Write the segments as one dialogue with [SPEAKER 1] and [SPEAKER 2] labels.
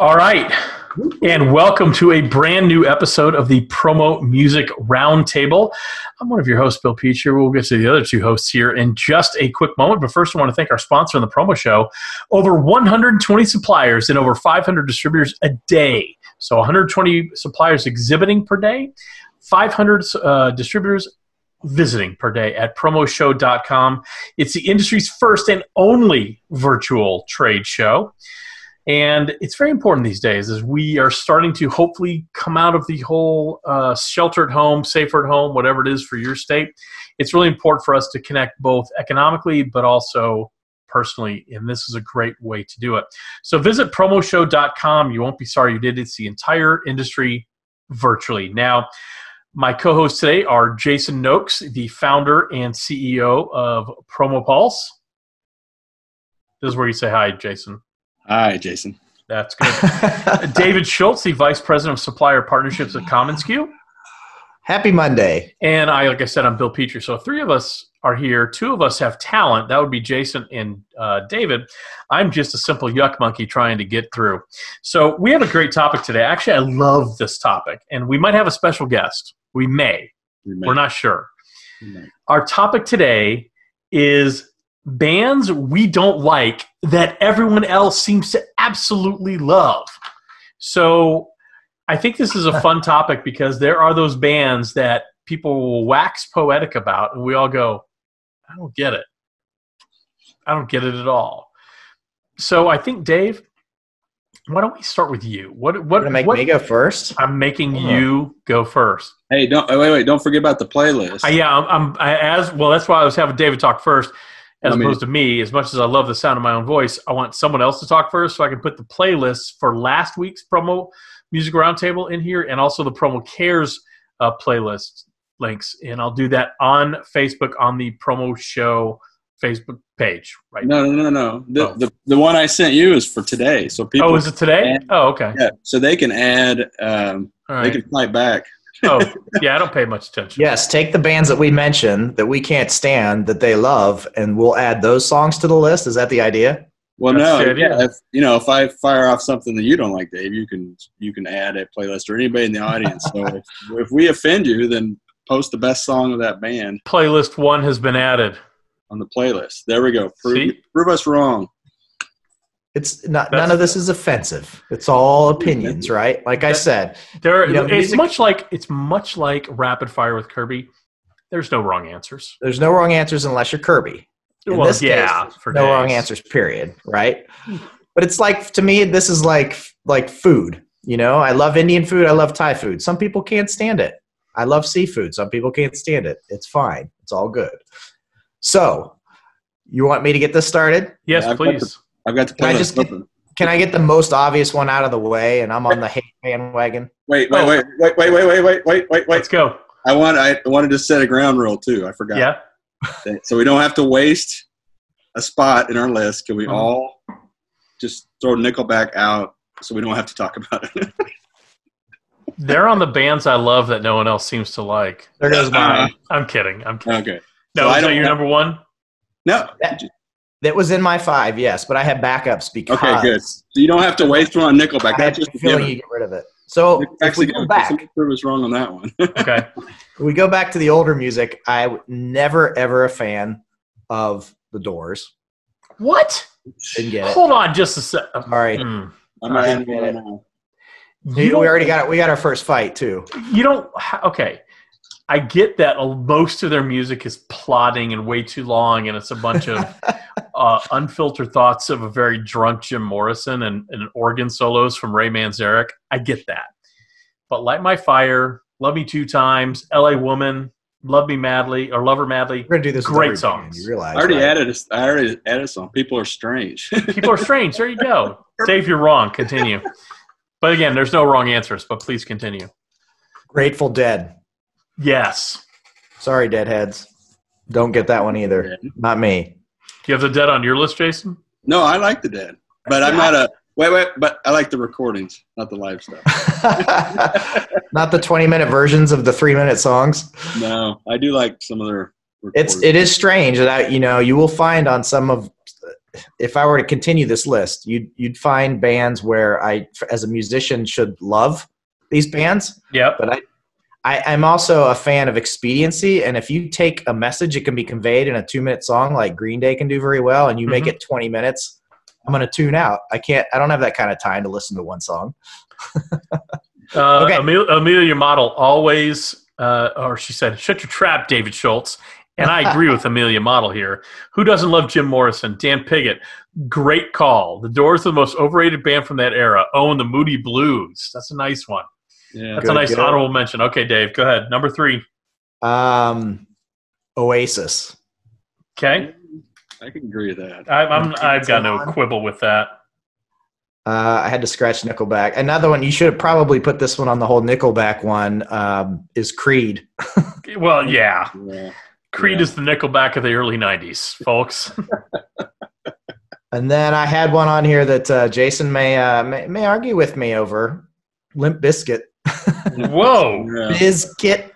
[SPEAKER 1] All right. And welcome to a brand new episode of the Promo Music Roundtable. I'm one of your hosts, Bill Petrie. We'll get to the other two hosts here in just a quick moment. But first, I want to thank our sponsor on the promo show. Over 120 suppliers and over 500 distributors a day. So 120 suppliers exhibiting per day, 500 uh, distributors visiting per day at promoshow.com. It's the industry's first and only virtual trade show. And it's very important these days as we are starting to hopefully come out of the whole uh, shelter at home, safer at home, whatever it is for your state. It's really important for us to connect both economically but also personally, and this is a great way to do it. So visit promoshow.com. You won't be sorry you did. It's the entire industry virtually. Now, my co hosts today are Jason Noakes, the founder and CEO of Promo Pulse. This is where you say hi, Jason.
[SPEAKER 2] Hi, Jason.
[SPEAKER 1] That's good. David Schultz, the Vice President of Supplier Partnerships at commonsku.
[SPEAKER 3] Happy Monday.
[SPEAKER 1] And I, like I said, I'm Bill Petrie. So three of us are here. Two of us have talent. That would be Jason and uh, David. I'm just a simple yuck monkey trying to get through. So we have a great topic today. Actually, I love this topic, and we might have a special guest. We may.
[SPEAKER 2] We may.
[SPEAKER 1] We're not sure.
[SPEAKER 2] We may.
[SPEAKER 1] Our topic today is bands we don't like that everyone else seems to absolutely love. So I think this is a fun topic because there are those bands that people will wax poetic about, and we all go, I don't get it. I don't get it at all. So I think, Dave, why don't we start with you? What what
[SPEAKER 3] Gonna make
[SPEAKER 1] what,
[SPEAKER 3] me go first.
[SPEAKER 1] I'm making
[SPEAKER 3] Oh.
[SPEAKER 1] you go first.
[SPEAKER 2] Hey, don't wait, wait, don't forget about the playlist.
[SPEAKER 1] Uh, yeah, I'm, I'm I, as well. That's why I was having David talk first, as
[SPEAKER 2] I mean-
[SPEAKER 1] opposed to me. As much as I love the sound of my own voice, I want someone else to talk first, so I can put the playlists for last week's promo music roundtable in here, and also the promo cares uh, playlist links, and I'll do that on Facebook on the promo show Facebook page. Right?
[SPEAKER 2] no, no, no, no. The,
[SPEAKER 1] Oh.
[SPEAKER 2] the the one I sent you is for today, so people.
[SPEAKER 1] oh, is it today?
[SPEAKER 2] and-
[SPEAKER 1] Oh, okay.
[SPEAKER 2] Yeah, so they can add. Um,
[SPEAKER 1] All
[SPEAKER 2] They can fight back.
[SPEAKER 1] Oh, yeah. I don't pay much attention.
[SPEAKER 3] Yes, take the bands that we mentioned that we can't stand that they love, and we'll add those songs to the list. Is that the idea?
[SPEAKER 2] Well,
[SPEAKER 1] That's
[SPEAKER 2] no,
[SPEAKER 1] idea.
[SPEAKER 2] yeah. If you know, if I fire off something that you don't like, Dave, you can you can add a playlist or anybody in the audience. So if, if we offend you, then post the best song of that band
[SPEAKER 1] Playlist one has been added.
[SPEAKER 2] on the playlist. There we go. Prove,
[SPEAKER 1] See?
[SPEAKER 2] prove us wrong.
[SPEAKER 3] It's not.
[SPEAKER 1] That's-
[SPEAKER 3] none of this is offensive. It's all opinions, right? Like I said,
[SPEAKER 1] There,
[SPEAKER 3] You know,
[SPEAKER 1] it's
[SPEAKER 3] music-
[SPEAKER 1] much like it's much like rapid fire with Kirby. There's no wrong answers.
[SPEAKER 3] there's no wrong answers unless you're Kirby. In
[SPEAKER 1] well,
[SPEAKER 3] this
[SPEAKER 1] yeah,
[SPEAKER 3] case,
[SPEAKER 1] for
[SPEAKER 3] no wrong answers. Period. Right? But it's like to me, this is like like food. You know, I love Indian food. I love Thai food. Some people can't stand it. I love seafood. Some people can't stand it. It's fine. It's all good. So, you want me to get this started?
[SPEAKER 1] Yes,
[SPEAKER 2] Yeah,
[SPEAKER 1] please.
[SPEAKER 2] I've got the
[SPEAKER 3] Can I just get- Can I get the most obvious one out of the way? And I'm on the hate bandwagon.
[SPEAKER 2] Wait, wait,
[SPEAKER 1] Oh.
[SPEAKER 2] wait, wait, wait, wait, wait, wait, wait, wait,
[SPEAKER 1] Let's go.
[SPEAKER 2] I want I wanted to set a ground rule too. I forgot.
[SPEAKER 1] Yeah.
[SPEAKER 2] So we don't have to waste a spot in our list. Can we
[SPEAKER 1] Mhm.
[SPEAKER 2] all just throw Nickelback out so we don't have to talk about it?
[SPEAKER 1] They're on the bands I love that no one else seems to like.
[SPEAKER 3] There goes mine.
[SPEAKER 1] I'm kidding. I'm kidding.
[SPEAKER 2] okay.
[SPEAKER 1] No,
[SPEAKER 2] So I
[SPEAKER 1] is that your
[SPEAKER 2] have-
[SPEAKER 1] number one?
[SPEAKER 2] No.
[SPEAKER 3] That was in my five, yes, but I have backups because
[SPEAKER 2] Okay, good. So you don't have to waste one on Nickelback.
[SPEAKER 3] I have
[SPEAKER 2] That's just
[SPEAKER 3] a
[SPEAKER 2] a
[SPEAKER 3] feeling you get rid of it. So if
[SPEAKER 2] Actually,
[SPEAKER 3] we go back,
[SPEAKER 2] Somebody prove us wrong on that one.
[SPEAKER 1] Okay.
[SPEAKER 3] we go back to the older music. I w- never ever a fan of the Doors.
[SPEAKER 1] what?
[SPEAKER 3] Didn't get it.
[SPEAKER 1] Hold on just a sec.
[SPEAKER 3] Sorry,
[SPEAKER 1] Hmm.
[SPEAKER 2] I'm
[SPEAKER 3] I
[SPEAKER 2] adding
[SPEAKER 3] it.
[SPEAKER 2] now.
[SPEAKER 3] We already got it. We got our first fight too.
[SPEAKER 1] You don't. Okay. I get that most of their music is plodding and way too long, and it's a bunch of uh, unfiltered thoughts of a very drunk Jim Morrison and, and organ solos from Ray Manzarek. I get that. But Light My Fire, Love Me Two Times, LA Woman, Love Me Madly, or Love Her Madly.
[SPEAKER 3] We're gonna do this.
[SPEAKER 1] Great
[SPEAKER 3] every band,
[SPEAKER 1] songs.
[SPEAKER 3] You realize?
[SPEAKER 2] I already
[SPEAKER 3] right?
[SPEAKER 2] added. A, I already added some. People are strange.
[SPEAKER 1] People are strange. There you go. Dave, you're wrong. Continue. But again, there's no wrong answers, but please continue.
[SPEAKER 3] Grateful Dead.
[SPEAKER 1] Yes.
[SPEAKER 3] Sorry, Deadheads. Don't get that one either. Not me.
[SPEAKER 1] Do you have the dead on your list, Jason?
[SPEAKER 2] no, I like the Dead, but I'm not a. Wait, wait, but I like the recordings, not the live stuff.
[SPEAKER 3] Not the 20 minute versions of the three minute songs.
[SPEAKER 2] No, I do like some of their.
[SPEAKER 3] It's
[SPEAKER 2] recordings.
[SPEAKER 3] it is strange that you know you will find on some of if I were to continue this list, you'd you'd find bands where I, as a musician, should love these bands.
[SPEAKER 1] Yep.
[SPEAKER 3] But I, I I'm also a fan of expediency, and if you take a message, it can be conveyed in a two minute song, like Green Day can do very well, and you make
[SPEAKER 1] Mhm.
[SPEAKER 3] it 20 minutes. I'm gonna tune out. I can't. I don't have that kind of time to listen to one song.
[SPEAKER 1] Uh,
[SPEAKER 3] Okay.
[SPEAKER 1] Amel- Amelia Model always, uh, or she said, "Shut your trap, David Schultz." And I agree with Amelia Model here. Who doesn't love Jim Morrison? Dan Piggott, great call. The Doors are the most overrated band from that era. Oh, and the Moody Blues. That's a nice one.
[SPEAKER 2] Yeah.
[SPEAKER 1] That's
[SPEAKER 3] Good,
[SPEAKER 1] a nice
[SPEAKER 3] good.
[SPEAKER 1] honorable mention. Okay, Dave, go ahead. Number three.
[SPEAKER 3] Um, Oasis.
[SPEAKER 1] Okay,
[SPEAKER 2] I can agree with that.
[SPEAKER 1] I, I'm, I've got no quibble with that.
[SPEAKER 3] Uh, I had to scratch Nickelback. Another one you should have probably put this one on the whole Nickelback one. Um, is Creed.
[SPEAKER 1] Well, yeah,
[SPEAKER 2] Yeah.
[SPEAKER 1] Creed
[SPEAKER 2] Yeah.
[SPEAKER 1] is the Nickelback of the early '90s, folks.
[SPEAKER 3] And then I had one on here that uh, Jason may, uh, may may argue with me over. Limp Bizkit.
[SPEAKER 1] Whoa!
[SPEAKER 2] Yeah.
[SPEAKER 3] Bizkit.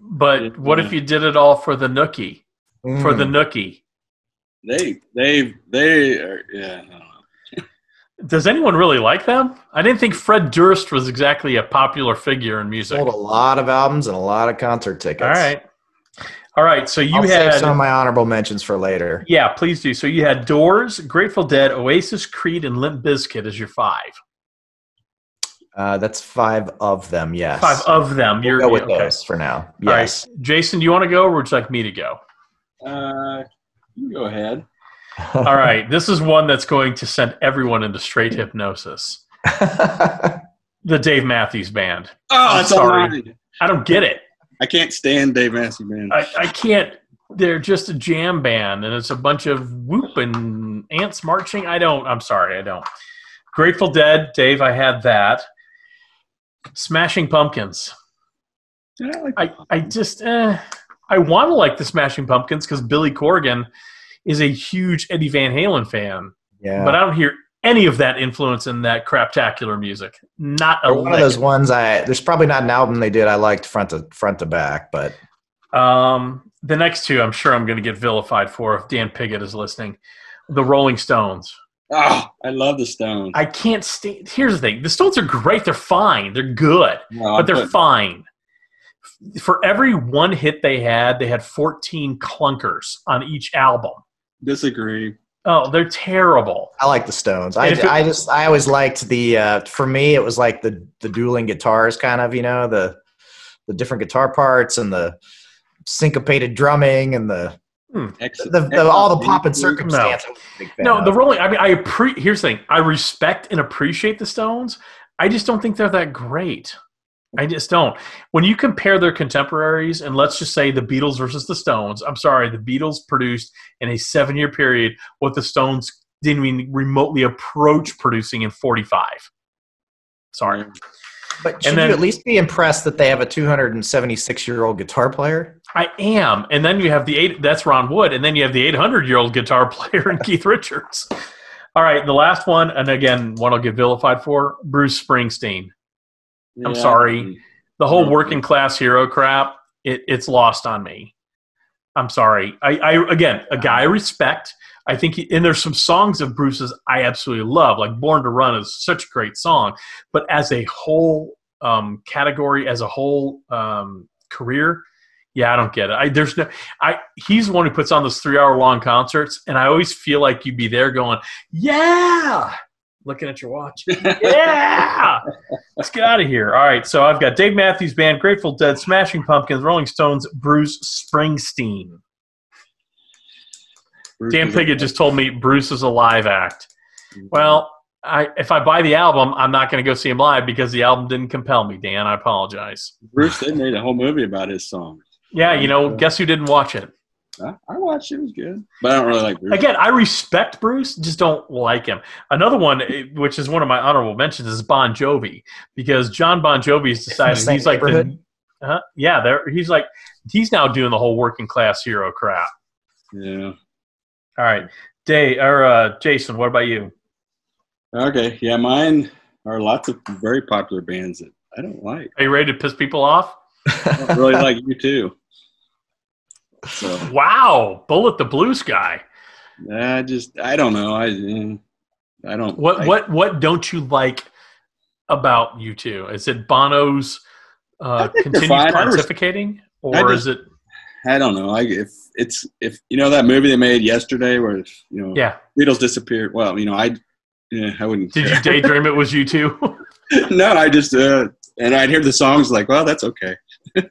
[SPEAKER 1] But what if you did it all for the Nookie? For the
[SPEAKER 3] Mm.
[SPEAKER 1] Nookie?
[SPEAKER 2] They they they are yeah. I don't know.
[SPEAKER 1] Does anyone really like them? I didn't think Fred Durst was exactly a popular figure in music.
[SPEAKER 3] sold a lot of albums and a lot of concert tickets.
[SPEAKER 1] All right. All right. So you
[SPEAKER 3] I'll save
[SPEAKER 1] had
[SPEAKER 3] some of my honorable mentions for later.
[SPEAKER 1] Yeah, please do. So you had Doors, Grateful Dead, Oasis, Creed, and Limp Bizkit as your five.
[SPEAKER 3] Uh, that's five of them. Yes,
[SPEAKER 1] Five of them.
[SPEAKER 3] We'll
[SPEAKER 1] You're
[SPEAKER 3] go with
[SPEAKER 1] okay.
[SPEAKER 3] those for now.
[SPEAKER 1] All right.
[SPEAKER 3] Yes.
[SPEAKER 1] Jason, do you want to go or would you like me to go?
[SPEAKER 2] Uh, you go ahead.
[SPEAKER 1] All right. This is one that's going to send everyone into straight hypnosis. The Dave Matthews Band.
[SPEAKER 2] Oh,
[SPEAKER 1] I'm
[SPEAKER 2] it's
[SPEAKER 1] sorry.
[SPEAKER 2] all.
[SPEAKER 1] I don't get it.
[SPEAKER 2] I can't stand Dave Matthews Band.
[SPEAKER 1] I, I can't. They're just a jam band, and it's a bunch of whoop and ants marching. I don't. I'm sorry. I don't. Grateful Dead, Dave. I had that. Smashing Pumpkins.
[SPEAKER 2] I like
[SPEAKER 1] I, I just eh, I want to like the Smashing Pumpkins because Billy Corgan is a huge Eddie Van Halen fan,
[SPEAKER 3] yeah.
[SPEAKER 1] but I don't hear any of that influence in that craptacular music. Not a
[SPEAKER 3] one of those ones I there's probably not an album they did I liked front to front to back, but
[SPEAKER 1] Um, the next two, I'm sure I'm going to get vilified for if Dan Piggott is listening. The Rolling Stones.
[SPEAKER 2] Oh, I love the Stones.
[SPEAKER 1] I can't stand. Here's the thing: the Stones are great. They're fine. They're good,
[SPEAKER 2] No,
[SPEAKER 1] but they're
[SPEAKER 2] put-
[SPEAKER 1] fine. For every one hit they had, they had 14 clunkers on each album.
[SPEAKER 2] disagree.
[SPEAKER 1] Oh, they're terrible.
[SPEAKER 3] I like the Stones. I,
[SPEAKER 1] it-
[SPEAKER 3] I just I always liked the uh, for me it was like the the dueling guitars kind of you know the the different guitar parts and the syncopated drumming and the Hmm.
[SPEAKER 2] Excellent.
[SPEAKER 3] the, the all the pop and circumstance. I was a big fan
[SPEAKER 1] No, the Rolling. I mean, I appre- Here's the thing: I respect and appreciate the Stones. I just don't think they're that great. I just don't. When you compare their contemporaries, and let's just say the Beatles versus the Stones, I'm sorry, the Beatles produced in a seven year period what the Stones didn't even remotely approach producing in 45. Sorry.
[SPEAKER 3] but should
[SPEAKER 1] and then-
[SPEAKER 3] you at least be impressed that they have a 276 year old guitar player?
[SPEAKER 1] I am. And then you have the eight, that's Ron Wood. And then you have the 800 year old guitar player in Keith Richards. All right, the last one, and again, one I'll get vilified for Bruce Springsteen. I'm sorry. The whole working class hero crap, it, it's lost on me. I'm sorry. I, I again, a guy I respect. I think, he, and there's some songs of Bruce's I absolutely love, like "Born to Run" is such a great song. But as a whole um, category, as a whole um, career, yeah, I don't get it. I there's no. I he's the one who puts on those three hour long concerts, and I always feel like you'd be there going, "Yeah," looking at your watch. Yeah, let's get out of here. All right, so I've got Dave Matthews Band, Grateful Dead, Smashing Pumpkins, Rolling Stones, Bruce Springsteen.
[SPEAKER 2] Bruce
[SPEAKER 1] Dan Piggott just told me Bruce is a live act. Mm-hmm. Well, I, if I buy the album, I'm not going to go see him live because the album didn't compel me. Dan, I apologize.
[SPEAKER 2] Bruce, they made a whole movie about his song.
[SPEAKER 1] Yeah, you know, guess who didn't watch it?
[SPEAKER 2] I, I watched it; it was good, but I don't really like Bruce.
[SPEAKER 1] Again, I respect Bruce, just don't like him. Another one, eh, which is one of my honorable mentions, is Bon Jovi because John Bon Jovi's decided
[SPEAKER 3] Same
[SPEAKER 1] he's like the, uh, yeah, there he's like he's now doing the whole working class hero crap.
[SPEAKER 2] Yeah.
[SPEAKER 1] All right, Day or uh, Jason, what about you?
[SPEAKER 2] Okay. Yeah, mine are lots of very popular bands that I don't like.
[SPEAKER 1] Are you ready to piss people off?
[SPEAKER 2] I don't really like U2. So
[SPEAKER 1] Wow, Bullet the Blue Sky.
[SPEAKER 2] I just I don't know. I I don't.
[SPEAKER 1] What
[SPEAKER 2] I,
[SPEAKER 1] what what don't you like about U2? Is it Bono's uh, continued
[SPEAKER 2] fine. I res-
[SPEAKER 1] pontificating, or
[SPEAKER 2] just-
[SPEAKER 1] is it?
[SPEAKER 2] I don't know. I if it's if you know that movie they made yesterday where you know
[SPEAKER 1] Yeah.
[SPEAKER 2] Beatles disappeared. Well, you know I yeah I wouldn't.
[SPEAKER 1] Did you daydream it was U2?
[SPEAKER 2] no, I just uh, and I'd hear the songs like, well, that's okay.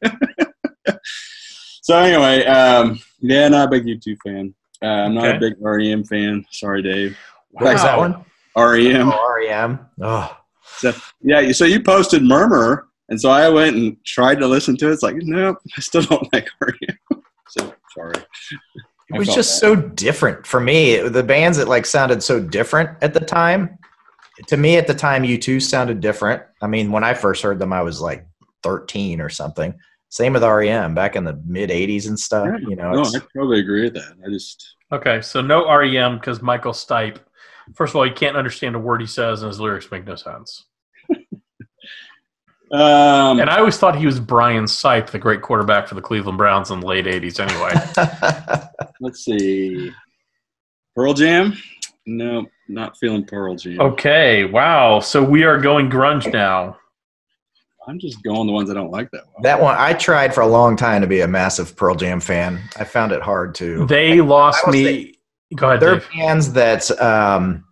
[SPEAKER 2] so anyway, um, yeah, not a big U2 fan. Uh, I'm not
[SPEAKER 1] Okay.
[SPEAKER 2] a big REM fan. Sorry, Dave.
[SPEAKER 3] What was that one?
[SPEAKER 2] REM.
[SPEAKER 3] Oh, REM. Oh, So,
[SPEAKER 2] Yeah, so you posted Murmur, and so I went and tried to listen to it. It's like, no, I still don't like REM. So sorry.
[SPEAKER 3] it was just
[SPEAKER 2] bad.
[SPEAKER 3] so different for me. The bands that like sounded so different at the time. To me, at the time, U2 sounded different. I mean, when I first heard them, I was like 13 or something. Same with REM back in the mid 80s and stuff.
[SPEAKER 2] Yeah.
[SPEAKER 3] You know,
[SPEAKER 2] No, I totally agree with that. I just
[SPEAKER 1] okay, so no REM because Michael Stipe. First of all, you can't understand a word he says, and his lyrics make no sense.
[SPEAKER 2] um,
[SPEAKER 1] And I always thought he was Brian Sipe, the great quarterback for the Cleveland Browns in the late '80s. Anyway,
[SPEAKER 2] let's see. Pearl Jam? No, not feeling Pearl Jam.
[SPEAKER 1] okay, wow. So we are going grunge now.
[SPEAKER 2] I'm just going the ones I don't like that well.
[SPEAKER 3] that one, I tried for a long time to be a massive Pearl Jam fan. I found it hard to.
[SPEAKER 1] They lost
[SPEAKER 3] I was
[SPEAKER 1] me. Go ahead,
[SPEAKER 3] They're
[SPEAKER 1] Dave.
[SPEAKER 3] bands that um,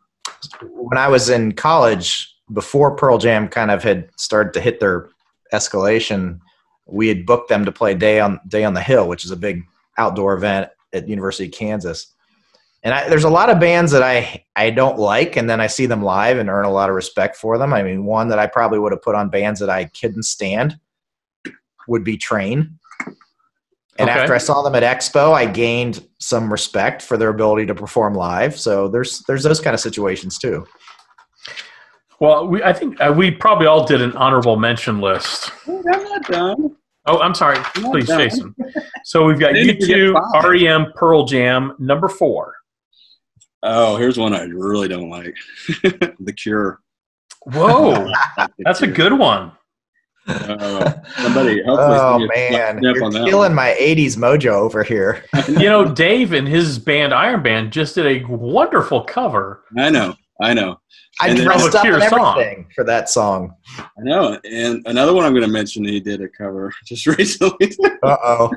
[SPEAKER 3] when I was in college, before Pearl Jam kind of had started to hit their escalation, we had booked them to play Day on Day on the Hill, which is a big outdoor event at University of Kansas. And I, there's a lot of bands that I I don't like, and then I see them live and earn a lot of respect for them. I mean, one that I probably would have put on bands that I couldn't stand would be Train. And
[SPEAKER 1] Okay.
[SPEAKER 3] after I saw them at Expo, I gained some respect for their ability to perform live. So there's there's those kind of situations too.
[SPEAKER 1] Well, we, I think uh, we probably all did an honorable mention list.
[SPEAKER 2] I'm not done.
[SPEAKER 1] Oh, I'm sorry.
[SPEAKER 2] I'm
[SPEAKER 1] Please,
[SPEAKER 2] done.
[SPEAKER 1] Jason. So we've got
[SPEAKER 2] I
[SPEAKER 1] U2. REM, Pearl Jam, number four.
[SPEAKER 2] Oh, here's one I really don't like. the Cure.
[SPEAKER 1] Whoa,
[SPEAKER 2] Like The
[SPEAKER 1] that's a good one.
[SPEAKER 2] Uh, somebody,
[SPEAKER 3] Oh man,
[SPEAKER 2] snapped
[SPEAKER 3] you're killing my '80s mojo over here.
[SPEAKER 1] You know, Dave and his band Iron Band just did a wonderful cover.
[SPEAKER 2] I know, I know,
[SPEAKER 3] I
[SPEAKER 2] And
[SPEAKER 3] dressed up
[SPEAKER 1] Cure
[SPEAKER 3] and
[SPEAKER 1] song.
[SPEAKER 3] everything for that song.
[SPEAKER 2] I know. And another one I'm going to mention, he did a cover just recently.
[SPEAKER 3] Uh oh.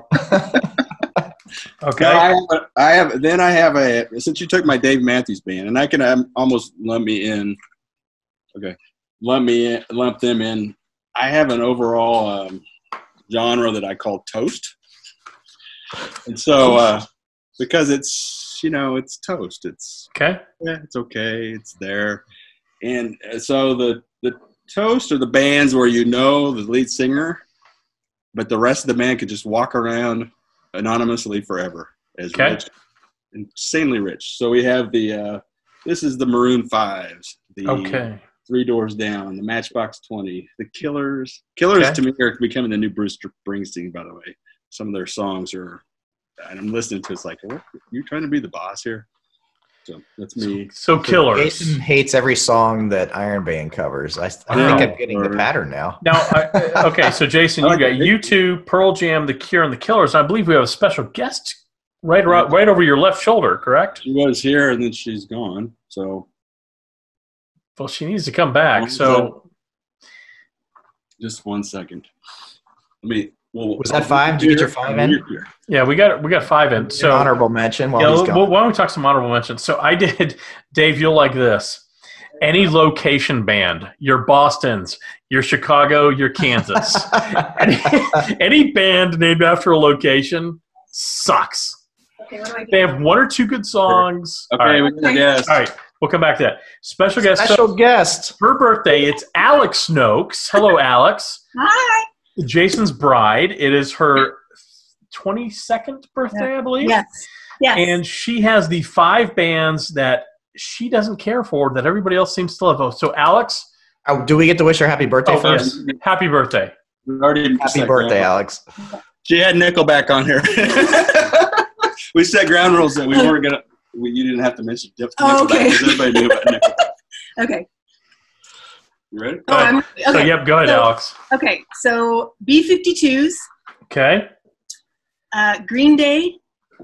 [SPEAKER 1] Okay.
[SPEAKER 2] I, have a, I have. Then I have a. Since you took my Dave Matthews Band, and I can um, almost lump me in. Okay, lump me in, lump them in. I have an overall um, genre that I call toast, and so uh, because it's you know it's toast. It's
[SPEAKER 1] Okay.
[SPEAKER 2] yeah, it's okay. It's there, and uh, so the the toast are the bands where you know the lead singer, but the rest of the band could just walk around anonymously forever as
[SPEAKER 1] Okay.
[SPEAKER 2] rich, insanely rich. So we have the uh, this is the Maroon Fives, the
[SPEAKER 1] Okay.
[SPEAKER 2] Three Doors Down, the Matchbox Twenty, the Killers. Killers
[SPEAKER 3] Okay.
[SPEAKER 2] to me are becoming the new Bruce Springsteen. By the way, some of their songs are, and I'm listening to it's like, what? You trying to be the boss here? So that's me.
[SPEAKER 1] So Killers.
[SPEAKER 3] Jason hates every song that Iron Band covers. I, I
[SPEAKER 1] Wow.
[SPEAKER 3] think I'm getting the pattern now.
[SPEAKER 1] Now, I, okay, so Jason, you got
[SPEAKER 2] it.
[SPEAKER 1] U2, Pearl Jam, The Cure, and The Killers. I believe we have a special guest right around, right over your left shoulder, correct?
[SPEAKER 2] She was here and then she's gone. So
[SPEAKER 1] Well, she needs to come back. So,
[SPEAKER 2] just one second. Let me. Well,
[SPEAKER 3] Was that five? Did you get your five in?
[SPEAKER 2] Here.
[SPEAKER 1] yeah, we got we got five in. So,
[SPEAKER 3] An honorable mention while
[SPEAKER 1] yeah,
[SPEAKER 3] he's
[SPEAKER 1] well,
[SPEAKER 3] gone.
[SPEAKER 1] why don't we talk some honorable mentions? So, I did, Dave. You'll like this. Any location band, your Boston's, your Chicago, your Kansas, any, any band named after a location sucks.
[SPEAKER 4] Okay, what do I
[SPEAKER 1] They have one or two good songs.
[SPEAKER 2] Okay,
[SPEAKER 1] All right.
[SPEAKER 2] we got a guest.
[SPEAKER 1] All right, we'll come back to that. Special guest. so
[SPEAKER 3] Special guest.
[SPEAKER 1] her birthday. It's Alex Noakes. Hello, Alex.
[SPEAKER 4] Hi.
[SPEAKER 1] Jason's bride. It is her twenty-second birthday, I believe.
[SPEAKER 4] Yes. Yes.
[SPEAKER 1] And she has the five bands that she doesn't care for that everybody else seems to love. Oh, so, Alex,
[SPEAKER 3] Oh, do we get to wish her happy birthday
[SPEAKER 1] oh,
[SPEAKER 3] first?
[SPEAKER 1] yes, happy birthday.
[SPEAKER 2] We already
[SPEAKER 3] Happy birthday,
[SPEAKER 2] ground-
[SPEAKER 3] Alex.
[SPEAKER 2] She had Nickelback on here. we set ground rules that we weren't gonna. We, you didn't have to mention Nickelback
[SPEAKER 4] Oh, okay.
[SPEAKER 2] because everybody knew about Nickelback.
[SPEAKER 4] okay.
[SPEAKER 2] You ready?
[SPEAKER 4] Oh, I'm, okay.
[SPEAKER 1] So, yep, go ahead,
[SPEAKER 4] So-
[SPEAKER 1] Alex.
[SPEAKER 4] Okay. So B 52s,
[SPEAKER 1] Okay.
[SPEAKER 4] uh, Green Day,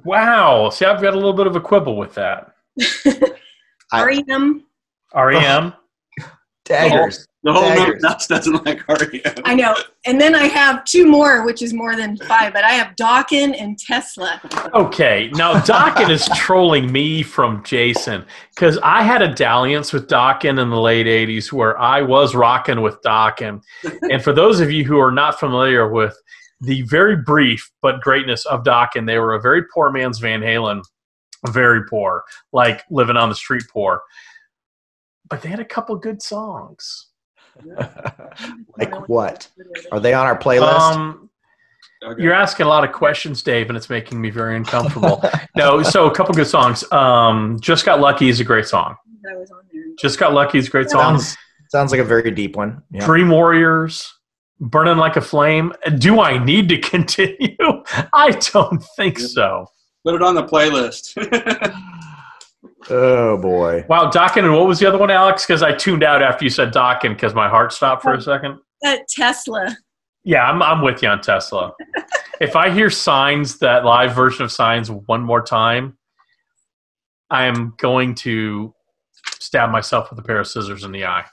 [SPEAKER 1] Wow. See, I've got a little bit of a quibble with that.
[SPEAKER 3] I-
[SPEAKER 4] REM.
[SPEAKER 1] REM.
[SPEAKER 3] Daggers.
[SPEAKER 2] The whole number
[SPEAKER 3] Daggers.
[SPEAKER 2] nuts doesn't like REM.
[SPEAKER 4] I know. And then I have two more, which is more than five, but I have Dokken and Tesla.
[SPEAKER 1] Okay, now Dokken is trolling me from Jason because I had a dalliance with Dokken in the late '80s where I was rocking with Dokken. And for those of you who are not familiar with the very brief but greatness of Dokken, they were a very poor man's Van Halen, very poor, like living on the street poor. But they had a couple good songs.
[SPEAKER 3] like what? Are they on our playlist?
[SPEAKER 1] Um,
[SPEAKER 2] Okay.
[SPEAKER 1] You're asking a lot of questions, Dave, and it's making me very uncomfortable. no, so a couple good songs. Um, Just Got Lucky is a great song.
[SPEAKER 4] I was on there.
[SPEAKER 1] Just Got Lucky is a great song.
[SPEAKER 3] sounds sounds like a very deep one. Yeah.
[SPEAKER 1] Dream Warriors, Burning Like a Flame. Do I need to continue? I don't think so.
[SPEAKER 2] Put it on the playlist.
[SPEAKER 3] Oh boy.
[SPEAKER 1] Wow, Dokken, and what was the other one, Alex? Because I tuned out after you said Dokken because my heart stopped for a oh, second.
[SPEAKER 4] That Tesla.
[SPEAKER 1] Yeah, I'm, I'm with you on Tesla. if I hear Signs, that live version of Signs, one more time, I am going to stab myself with a pair of scissors in the eye.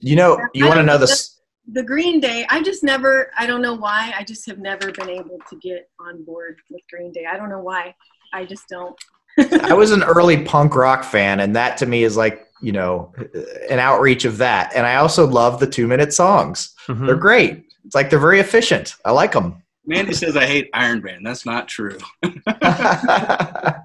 [SPEAKER 3] You know, you want to know this?
[SPEAKER 4] The Green Day, I just never, I don't know why, I just have never been able to get on board with Green Day. I don't know why. I just don't.
[SPEAKER 3] I was an early punk rock fan, and that to me is like you know an outreach of that. And I also love the two minute songs.
[SPEAKER 1] Mhm.
[SPEAKER 3] They're great. It's like they're very efficient. I like them.
[SPEAKER 2] Mandy says I hate Iron Band. That's not true.
[SPEAKER 4] That's.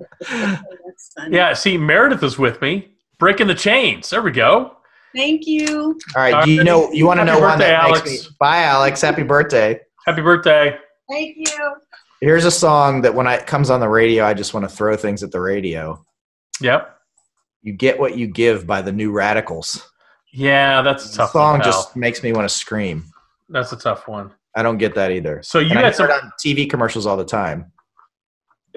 [SPEAKER 1] Yeah, see, Meredith is with me. Breaking the chains. There we go.
[SPEAKER 4] Thank you.
[SPEAKER 3] All right. Do you know? You want to
[SPEAKER 1] Happy
[SPEAKER 3] know one that
[SPEAKER 1] Alex.
[SPEAKER 3] makes me? Bye, Alex. Happy birthday.
[SPEAKER 1] Happy birthday.
[SPEAKER 4] Thank you.
[SPEAKER 3] Here's a song that when it comes on the radio, I just want to throw things at the radio.
[SPEAKER 1] Yep.
[SPEAKER 3] You get what you give by the New Radicals.
[SPEAKER 1] Yeah, that's a
[SPEAKER 3] The
[SPEAKER 1] tough
[SPEAKER 3] song
[SPEAKER 1] one.
[SPEAKER 3] just makes me want to scream.
[SPEAKER 1] That's a tough one.
[SPEAKER 3] I don't get that either.
[SPEAKER 1] So you
[SPEAKER 3] And I
[SPEAKER 1] had some.
[SPEAKER 3] it on TV commercials all the time.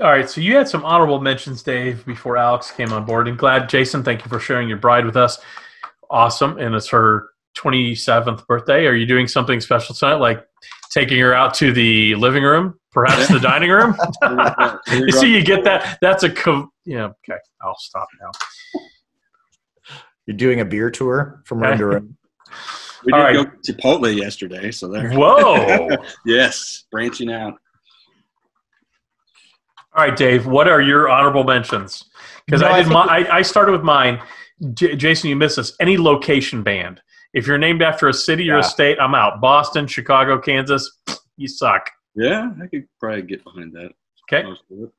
[SPEAKER 1] All right, so you had some honorable mentions, Dave, before Alex came on board. And glad, Jason, thank you for sharing your bride with us. Awesome. And it's her 27th birthday. Are you doing something special tonight, like taking her out to the living room, perhaps the dining room? You see, you get that? That's a. Co- yeah, okay. I'll stop now.
[SPEAKER 3] You're doing a beer tour from room to room.
[SPEAKER 2] We did
[SPEAKER 1] right.
[SPEAKER 2] go to Chipotle yesterday, so there.
[SPEAKER 1] Whoa.
[SPEAKER 2] Yes, branching out.
[SPEAKER 1] All right, Dave. What are your honorable mentions? Because
[SPEAKER 3] No,
[SPEAKER 1] I
[SPEAKER 3] I
[SPEAKER 1] did.
[SPEAKER 3] think
[SPEAKER 1] My, I, I started with mine. J- Jason, you missed this. Any location band. If you're named after a city or a state, I'm out. Boston, Chicago, Kansas. You suck.
[SPEAKER 2] Yeah, I could probably get behind that.
[SPEAKER 1] Okay,
[SPEAKER 2] Most of it.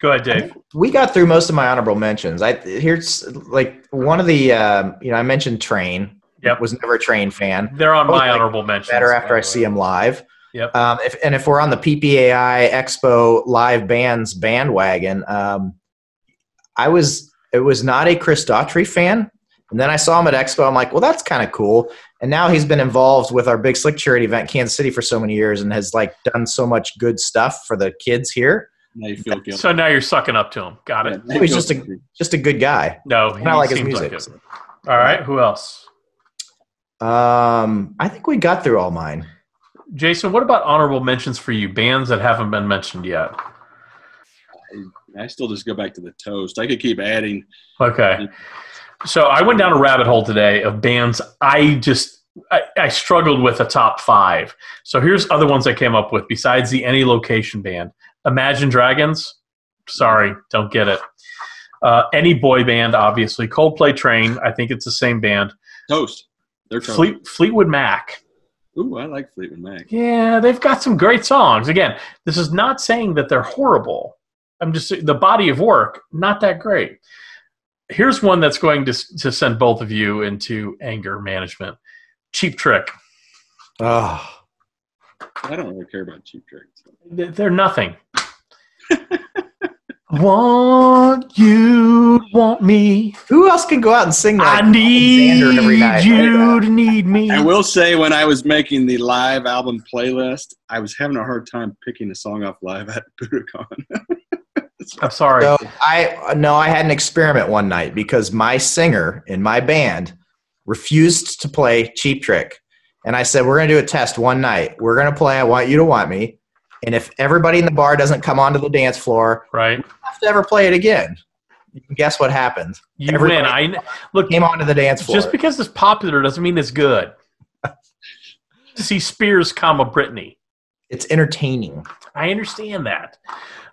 [SPEAKER 1] go ahead, Dave.
[SPEAKER 3] We got through most of my honorable mentions. I here's like one of the um, you know I mentioned Train.
[SPEAKER 1] Yep.
[SPEAKER 3] Was never a Train fan.
[SPEAKER 1] They're on
[SPEAKER 3] I was
[SPEAKER 1] my
[SPEAKER 3] like
[SPEAKER 1] honorable mentions.
[SPEAKER 3] Better after I
[SPEAKER 1] way.
[SPEAKER 3] see him live.
[SPEAKER 1] Yep.
[SPEAKER 3] Um, if, and if we're on the PPAI Expo live bands bandwagon, um, I was it was not a Chris Daughtry fan, and then I saw him at Expo. I'm like, well, that's kind of cool. And now he's been involved with our big slick charity event, Kansas City, for so many years, and has like done so much good stuff for the kids here.
[SPEAKER 2] Now you feel guilty.
[SPEAKER 1] So now you're sucking up to him. Got it.
[SPEAKER 2] Yeah,
[SPEAKER 3] He's just a- Just a good guy.
[SPEAKER 1] No, he
[SPEAKER 3] And I like his music.
[SPEAKER 1] it. All right, who else?
[SPEAKER 3] Um, I think we got through all mine.
[SPEAKER 1] Jason, what about honorable mentions for you? Bands that haven't been mentioned yet.
[SPEAKER 2] I still just go back to the toast. I could keep adding.
[SPEAKER 1] Okay. So I went down a rabbit hole today of bands I just I, I struggled with a top five. So here's other ones I came up with besides the any location band. Imagine Dragons. Sorry, don't get it. Uh, any boy band, obviously. Coldplay Train. I think it's the same band.
[SPEAKER 2] Toast. They're toast.
[SPEAKER 1] Fleet, Fleetwood Mac.
[SPEAKER 2] Ooh, I like Fleetwood Mac.
[SPEAKER 1] Yeah, they've got some great songs. Again, this is not saying that they're horrible. I'm just the body of work, not that great. Here's one that's going to to send both of you into anger management. Cheap Trick.
[SPEAKER 3] Oh,
[SPEAKER 2] I don't really care about cheap tricks.
[SPEAKER 1] They- They're nothing. want you, want me.
[SPEAKER 3] who else can go out and sing that?
[SPEAKER 1] I need
[SPEAKER 3] Zander every night.
[SPEAKER 1] you to need me.
[SPEAKER 2] I will say, when I was making the live album playlist, I was having a hard time picking a song off live at Budokan.
[SPEAKER 1] I'm sorry.
[SPEAKER 3] So I no, I had an experiment one night because my singer in my band refused to play Cheap Trick, and I said we're going to do a test one night. We're going to play "I Want You to Want Me," And if everybody in the bar doesn't come onto the dance floor,
[SPEAKER 1] right?
[SPEAKER 3] you have to ever play it again. You can guess what happened.
[SPEAKER 1] You
[SPEAKER 3] Everybody-
[SPEAKER 1] win. I look.
[SPEAKER 3] Came onto the dance floor.
[SPEAKER 1] Just because it's popular doesn't mean it's good. See Spears, comma Britney.
[SPEAKER 3] it's entertaining.
[SPEAKER 1] I understand that.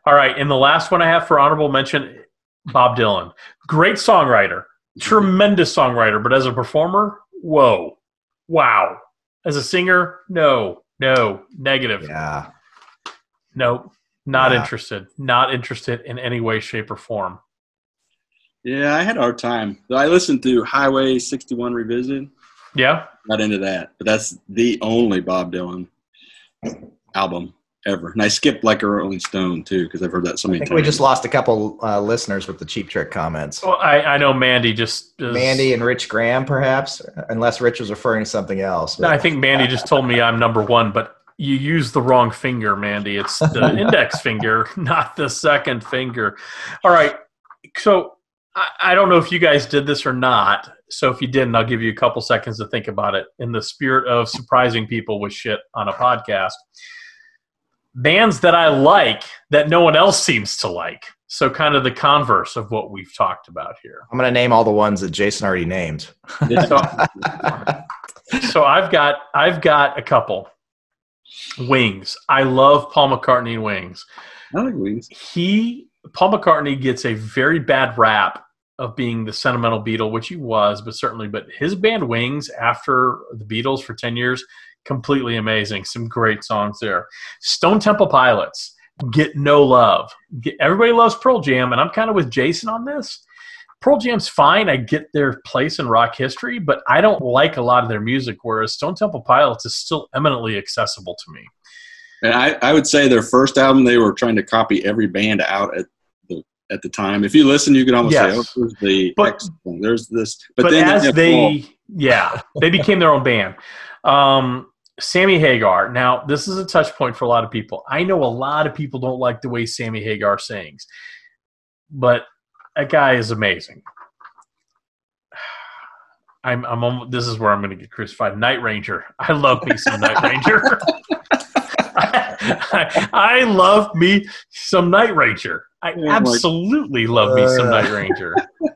[SPEAKER 1] All right, and the last one I have for honorable mention, Bob Dylan. Great songwriter, tremendous songwriter, but as a performer, whoa, wow. As a singer, no, no, negative,
[SPEAKER 3] Yeah.
[SPEAKER 1] no, not
[SPEAKER 3] Yeah.
[SPEAKER 1] interested, not interested in any way, shape, or form.
[SPEAKER 2] Yeah, I had a hard time. I listened to Highway 61 Revisited.
[SPEAKER 1] Yeah,
[SPEAKER 2] Not into that, but that's the only Bob Dylan album ever. And I skipped like a Rolling Stone too because I've heard that so
[SPEAKER 3] I
[SPEAKER 2] many
[SPEAKER 3] think
[SPEAKER 2] times.
[SPEAKER 3] we just lost a couple uh, listeners with the cheap trick comments.
[SPEAKER 1] well, I, I know Mandy just is,
[SPEAKER 3] Mandy and Rich Graham, perhaps, unless Rich was referring to something else.
[SPEAKER 1] No, I think Mandy just told me I'm number one, but you use the wrong finger, Mandy. It's the index finger, not the second finger. All right. So I, I don't know if you guys did this or not. So if you didn't, I'll give you a couple seconds to think about it in the spirit of surprising people with shit on a podcast. Bands that I like that no one else seems to like. So kind of the converse of what we've talked about here.
[SPEAKER 3] I'm going to name all the ones that Jason already named.
[SPEAKER 1] So, so I've got I've got a couple. Wings. I love Paul McCartney and Wings.
[SPEAKER 2] I like Wings.
[SPEAKER 1] He Paul McCartney gets a very bad rap of being the sentimental Beatle, which he was, but certainly, but his band Wings after the Beatles for 10 years, completely amazing. Some great songs there. Stone Temple Pilots get no love. Get, everybody loves Pearl Jam, and I'm kind of with Jason on this. Pearl Jam's fine. I get their place in rock history, but I don't like a lot of their music, whereas Stone Temple Pilots is still eminently accessible to me.
[SPEAKER 2] And I, I would say their first album, they were trying to copy every band out at the at the time. If you listen, you could almost
[SPEAKER 1] Yes.
[SPEAKER 2] say, "Oh, there's the
[SPEAKER 1] But-
[SPEAKER 2] X thing. there's this."
[SPEAKER 1] But,
[SPEAKER 2] then
[SPEAKER 1] as
[SPEAKER 2] have
[SPEAKER 1] they, yeah, they became their own band. Um, Sammy Hagar. Now, this is a touch point for a lot of people. I know a lot of people don't like the way Sammy Hagar sings, but that guy is amazing. I'm, I'm, almo- this is where I'm going to get crucified. Night Ranger. I love me some Night Ranger. I, I love me some Night Ranger. I
[SPEAKER 2] Oh
[SPEAKER 1] absolutely love me some
[SPEAKER 3] Uh.
[SPEAKER 1] Night Ranger.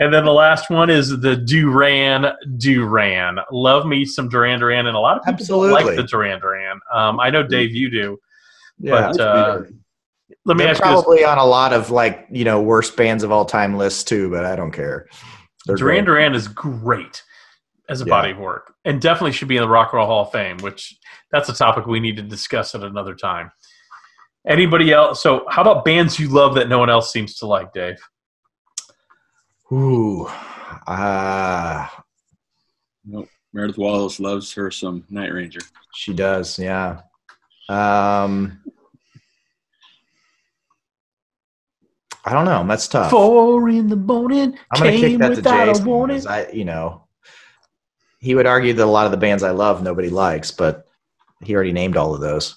[SPEAKER 1] and then the last one is the Duran Duran. Love me some Duran Duran, and a lot of people
[SPEAKER 3] Absolutely.
[SPEAKER 1] like the Duran Duran. Um, I know Dave, you do.
[SPEAKER 3] Yeah.
[SPEAKER 1] But uh, let me
[SPEAKER 3] They're
[SPEAKER 1] ask you this:
[SPEAKER 3] probably on a lot of like you know worst bands of all time lists too, but I don't care. They're
[SPEAKER 1] Duran
[SPEAKER 3] great.
[SPEAKER 1] Duran is great as a
[SPEAKER 3] Yeah.
[SPEAKER 1] body of work, and definitely should be in the Rock and Roll Hall of Fame. Which that's a topic we need to discuss at another time. Anybody else? So, how about bands you love that no one else seems to like, Dave?
[SPEAKER 3] Ooh, ah,
[SPEAKER 2] Meredith Wallace loves her some Night Ranger.
[SPEAKER 3] she does. Yeah. Um, I don't know. That's tough.
[SPEAKER 1] Four in the morning,
[SPEAKER 3] I'm gonna kick
[SPEAKER 1] came
[SPEAKER 3] that to
[SPEAKER 1] without
[SPEAKER 3] Jason
[SPEAKER 1] a warning.
[SPEAKER 3] I, you know, he would argue that a lot of the bands I love nobody likes, but he already named all of those.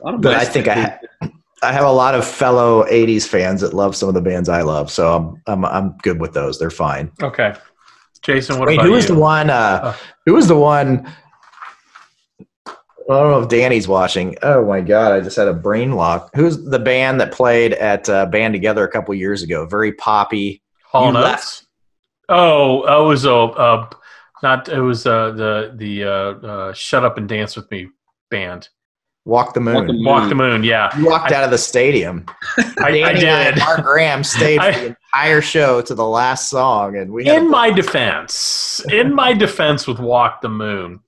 [SPEAKER 2] A lot of
[SPEAKER 3] But I think I,
[SPEAKER 2] things.
[SPEAKER 3] ha- I have a lot of fellow '80s fans that love some of the bands I love, so I'm I'm, I'm good with those. They're fine.
[SPEAKER 1] Okay, Jason, what
[SPEAKER 3] Wait,
[SPEAKER 1] about
[SPEAKER 3] who
[SPEAKER 1] you?
[SPEAKER 3] was the one? Uh,
[SPEAKER 1] Oh.
[SPEAKER 3] Who was the one? I don't know if Danny's watching. Oh my god, I just had a brain lock. Who's the band that played at uh, Band Together a couple years ago? Very poppy.
[SPEAKER 1] Hall
[SPEAKER 3] You
[SPEAKER 1] Notes?
[SPEAKER 3] left.
[SPEAKER 1] Oh, oh, it was a uh, not. It was uh, the the uh, uh, Shut Up and Dance with Me band.
[SPEAKER 3] Walk the Moon.
[SPEAKER 2] Walk the Moon.
[SPEAKER 1] Walk the Moon. Yeah,
[SPEAKER 3] You walked out of the stadium.
[SPEAKER 1] I, I did.
[SPEAKER 3] Mark Graham stayed
[SPEAKER 1] I-
[SPEAKER 3] for the entire show to the last song, and we
[SPEAKER 1] In my defense, in my defense with Walk the Moon,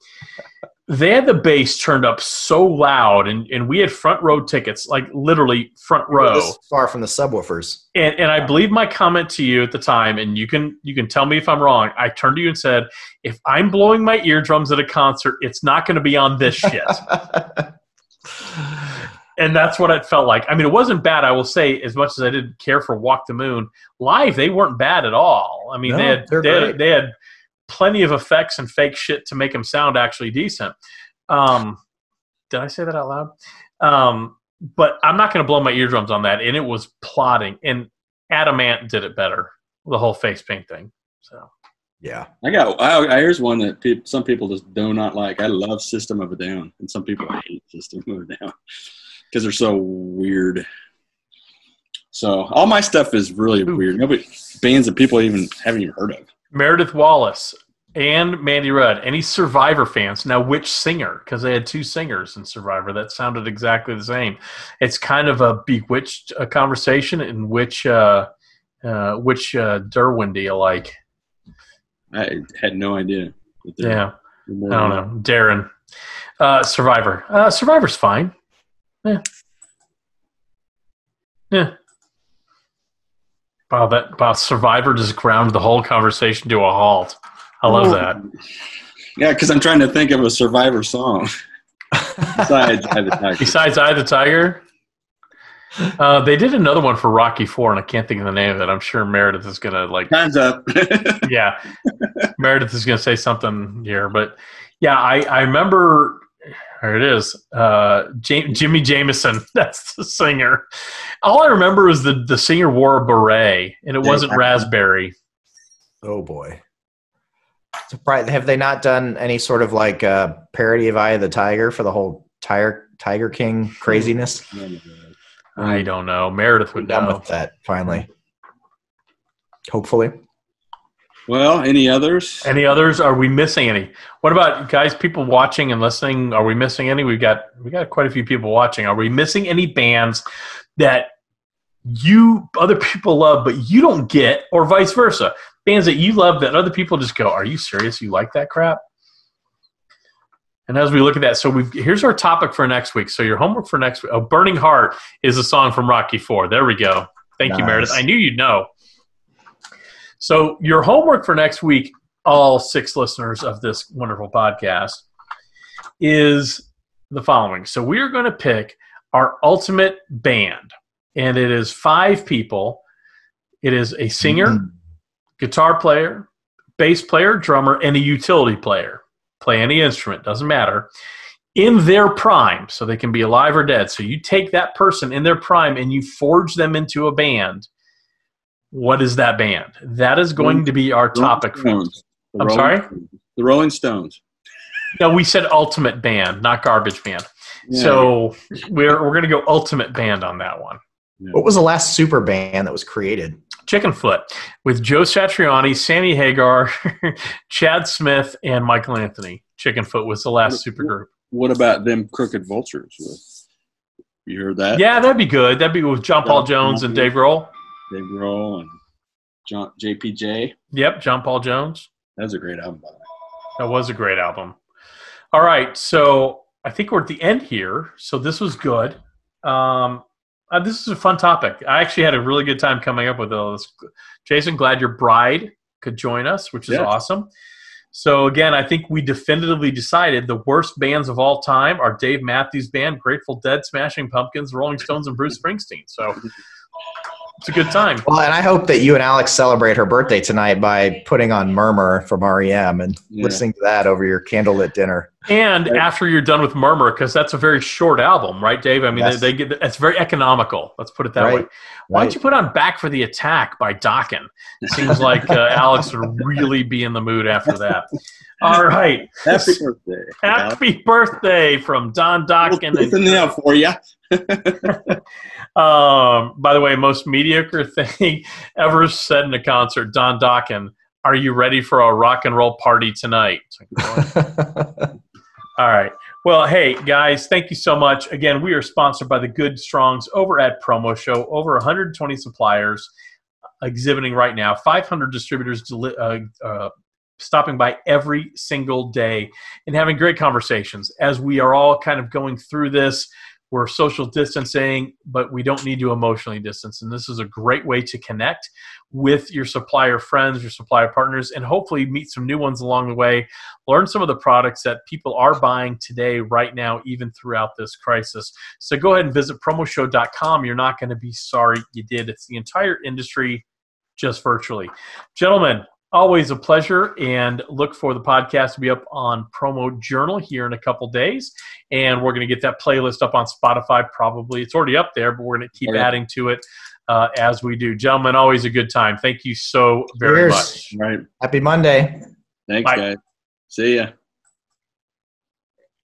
[SPEAKER 1] they had the bass turned up so loud, and, and we had front row tickets, like literally front row.
[SPEAKER 3] this far from the subwoofers.
[SPEAKER 1] and, and I believe my comment to you at the time, and you can you can tell me if I'm wrong. I turned to you and said, "If I'm blowing my eardrums at a concert, it's not going to be on this shit." and that's what it felt like. I mean, it wasn't bad. I will say, as much as I didn't care for Walk the Moon live, they weren't bad at all. I mean,
[SPEAKER 3] No,
[SPEAKER 1] they had
[SPEAKER 3] they're
[SPEAKER 1] had, they had plenty of effects and fake shit to make them sound actually decent. Um, did I say that out loud? Um, but I'm not going to blow my eardrums on that. And it was plotting, and Adam Ant did it better. The whole face paint thing. So
[SPEAKER 3] yeah.
[SPEAKER 2] I got. I, I here's one that peop some people just do not like. I love System of a Down, and some people hate System of a Down. because they're so weird. So all my stuff is really
[SPEAKER 1] Ooh.
[SPEAKER 2] weird. Nobody bands that people even haven't even heard of.
[SPEAKER 1] Meredith Wallace and Mandy Rudd. Any Survivor fans? Now, which singer? Because they had two singers in Survivor that sounded exactly the same. It's kind of a bewitched uh, conversation. In which uh, uh, which uh, Darrin do you like?
[SPEAKER 2] I had no idea.
[SPEAKER 1] Yeah, I don't know. Darrin, uh, Survivor. Uh, Survivor's fine. Yeah, yeah. Wow, that wow, Survivor just ground the whole conversation to a halt. I love that.
[SPEAKER 2] Yeah, because I'm trying to think of a Survivor song besides Eye of the Tiger.
[SPEAKER 1] Besides Eye the Tiger, uh, they did another one for Rocky Four, and I can't think of the name of it. I'm sure Meredith is gonna like,
[SPEAKER 2] Time's up.
[SPEAKER 1] yeah, Meredith is gonna say something here, but yeah, I I remember. There it is, uh, Jam- Jimi Jamison. That's the singer. All I remember was the the singer wore a beret, and it
[SPEAKER 2] Yeah,
[SPEAKER 1] wasn't
[SPEAKER 2] I-
[SPEAKER 1] raspberry.
[SPEAKER 3] Oh boy. Surprised have they not done any sort of like uh, parody of Eye of the Tiger for the whole Tiger Tiger King craziness?
[SPEAKER 1] I um, don't know. Meredith
[SPEAKER 3] We're
[SPEAKER 1] would
[SPEAKER 3] done
[SPEAKER 1] know.
[SPEAKER 3] with that finally. Hopefully.
[SPEAKER 2] well, any others?
[SPEAKER 1] Any others? Are we missing any? What about guys? People watching and listening? Are we missing any? We've got we got quite a few people watching. Are we missing any bands that you other people love but you don't get, or vice versa? Bands that you love that other people just go, "Are you serious? You like that crap?" And as we look at that, so we here's our topic for next week. So your homework for next week: "Oh, Burning Heart" is a song from Rocky Four. There we go. Thank you, Meredith. I knew you'd know. So your homework for next week all six listeners of this wonderful podcast is the following. So we are going to pick our ultimate band, and it is five people. It is a singer,
[SPEAKER 3] Mhm.
[SPEAKER 1] guitar player, bass player, drummer, and a utility player. Play any instrument, doesn't matter. In their prime, so they can be alive or dead. So you take that person in their prime and you forge them into a band. What is that band? That is going to be our topic. For,
[SPEAKER 2] Stones.
[SPEAKER 1] I'm
[SPEAKER 2] Rolling
[SPEAKER 1] sorry?
[SPEAKER 2] Stones. The Rolling Stones.
[SPEAKER 1] no, we said ultimate band, not garbage band.
[SPEAKER 2] Yeah.
[SPEAKER 1] So we're we're gonna go ultimate band on that one.
[SPEAKER 3] What was the last super band that was created?
[SPEAKER 1] Chickenfoot with Joe Satriani, Sammy Hagar, Chad Smith, and Michael Anthony. Chickenfoot was the last supergroup.
[SPEAKER 2] what about them Crooked Vultures? With, you heard that?
[SPEAKER 1] Yeah, that'd be good. That'd be with John Paul Jones and Dave Grohl.
[SPEAKER 2] Dave Grohl and John JPJ.
[SPEAKER 1] Yep, John Paul Jones.
[SPEAKER 2] That was a great album. By the way.
[SPEAKER 1] That was a great album. All right, so I think we're at the end here. So this was good. Um, uh, this is a fun topic. I actually had a really good time coming up with all this. Jason, glad your bride could join us, which is
[SPEAKER 2] Yeah.
[SPEAKER 1] awesome. So again, I think we definitively decided the worst bands of all time are Dave Matthews Band, Grateful Dead, Smashing Pumpkins, Rolling Stones, and Bruce Springsteen. So it's a good time.
[SPEAKER 3] Well, and I hope that you and Alex celebrate her birthday tonight by putting on Murmur from REM and
[SPEAKER 2] Yeah.
[SPEAKER 3] listening to that over your candlelit dinner.
[SPEAKER 1] And
[SPEAKER 2] Right.
[SPEAKER 1] after you're done with Murmur, because that's a very short album, right, Dave? I mean,
[SPEAKER 3] Yes.
[SPEAKER 1] they, they get it's very economical. Let's put it that way. Why
[SPEAKER 3] Right.
[SPEAKER 1] don't you put on "Back for the Attack" by Dokken? It seems like uh, Alex would really be in the mood after that. All right,
[SPEAKER 2] Happy birthday. Alex.
[SPEAKER 1] happy birthday from Don Dokken.
[SPEAKER 2] It's in there for you.
[SPEAKER 1] Um, by the way, most mediocre thing ever said in a concert. Don Dokken, are you ready for a rock and roll party tonight? All right. Well, hey guys, thank you so much. Again, we are sponsored by the Good Strongs over at Promo Show. Over 120 suppliers exhibiting right now. 500 distributors deli- uh, uh, stopping by every single day and having great conversations as we are all kind of going through this. We're social distancing, but we don't need to emotionally distance. And this is a great way to connect with your supplier friends, your supplier partners, and hopefully meet some new ones along the way learn some of the products that people are buying today, right now, even throughout this crisis. So go ahead and visit promoshow.com. You're not going to be sorry you did. It's the entire industry just virtually. Gentlemen, always a pleasure and look for the podcast to be up on Promo Journal here in a couple days. And we're going to get that playlist up on Spotify probably. It's already up there, but we're going to keep
[SPEAKER 2] Okay.
[SPEAKER 1] adding to it uh, as we do. Gentlemen, always a good time. Thank you so very
[SPEAKER 3] Cheers.
[SPEAKER 1] much.
[SPEAKER 2] Right.
[SPEAKER 3] Happy Monday.
[SPEAKER 2] Thanks,
[SPEAKER 1] Bye.
[SPEAKER 2] guys. See ya.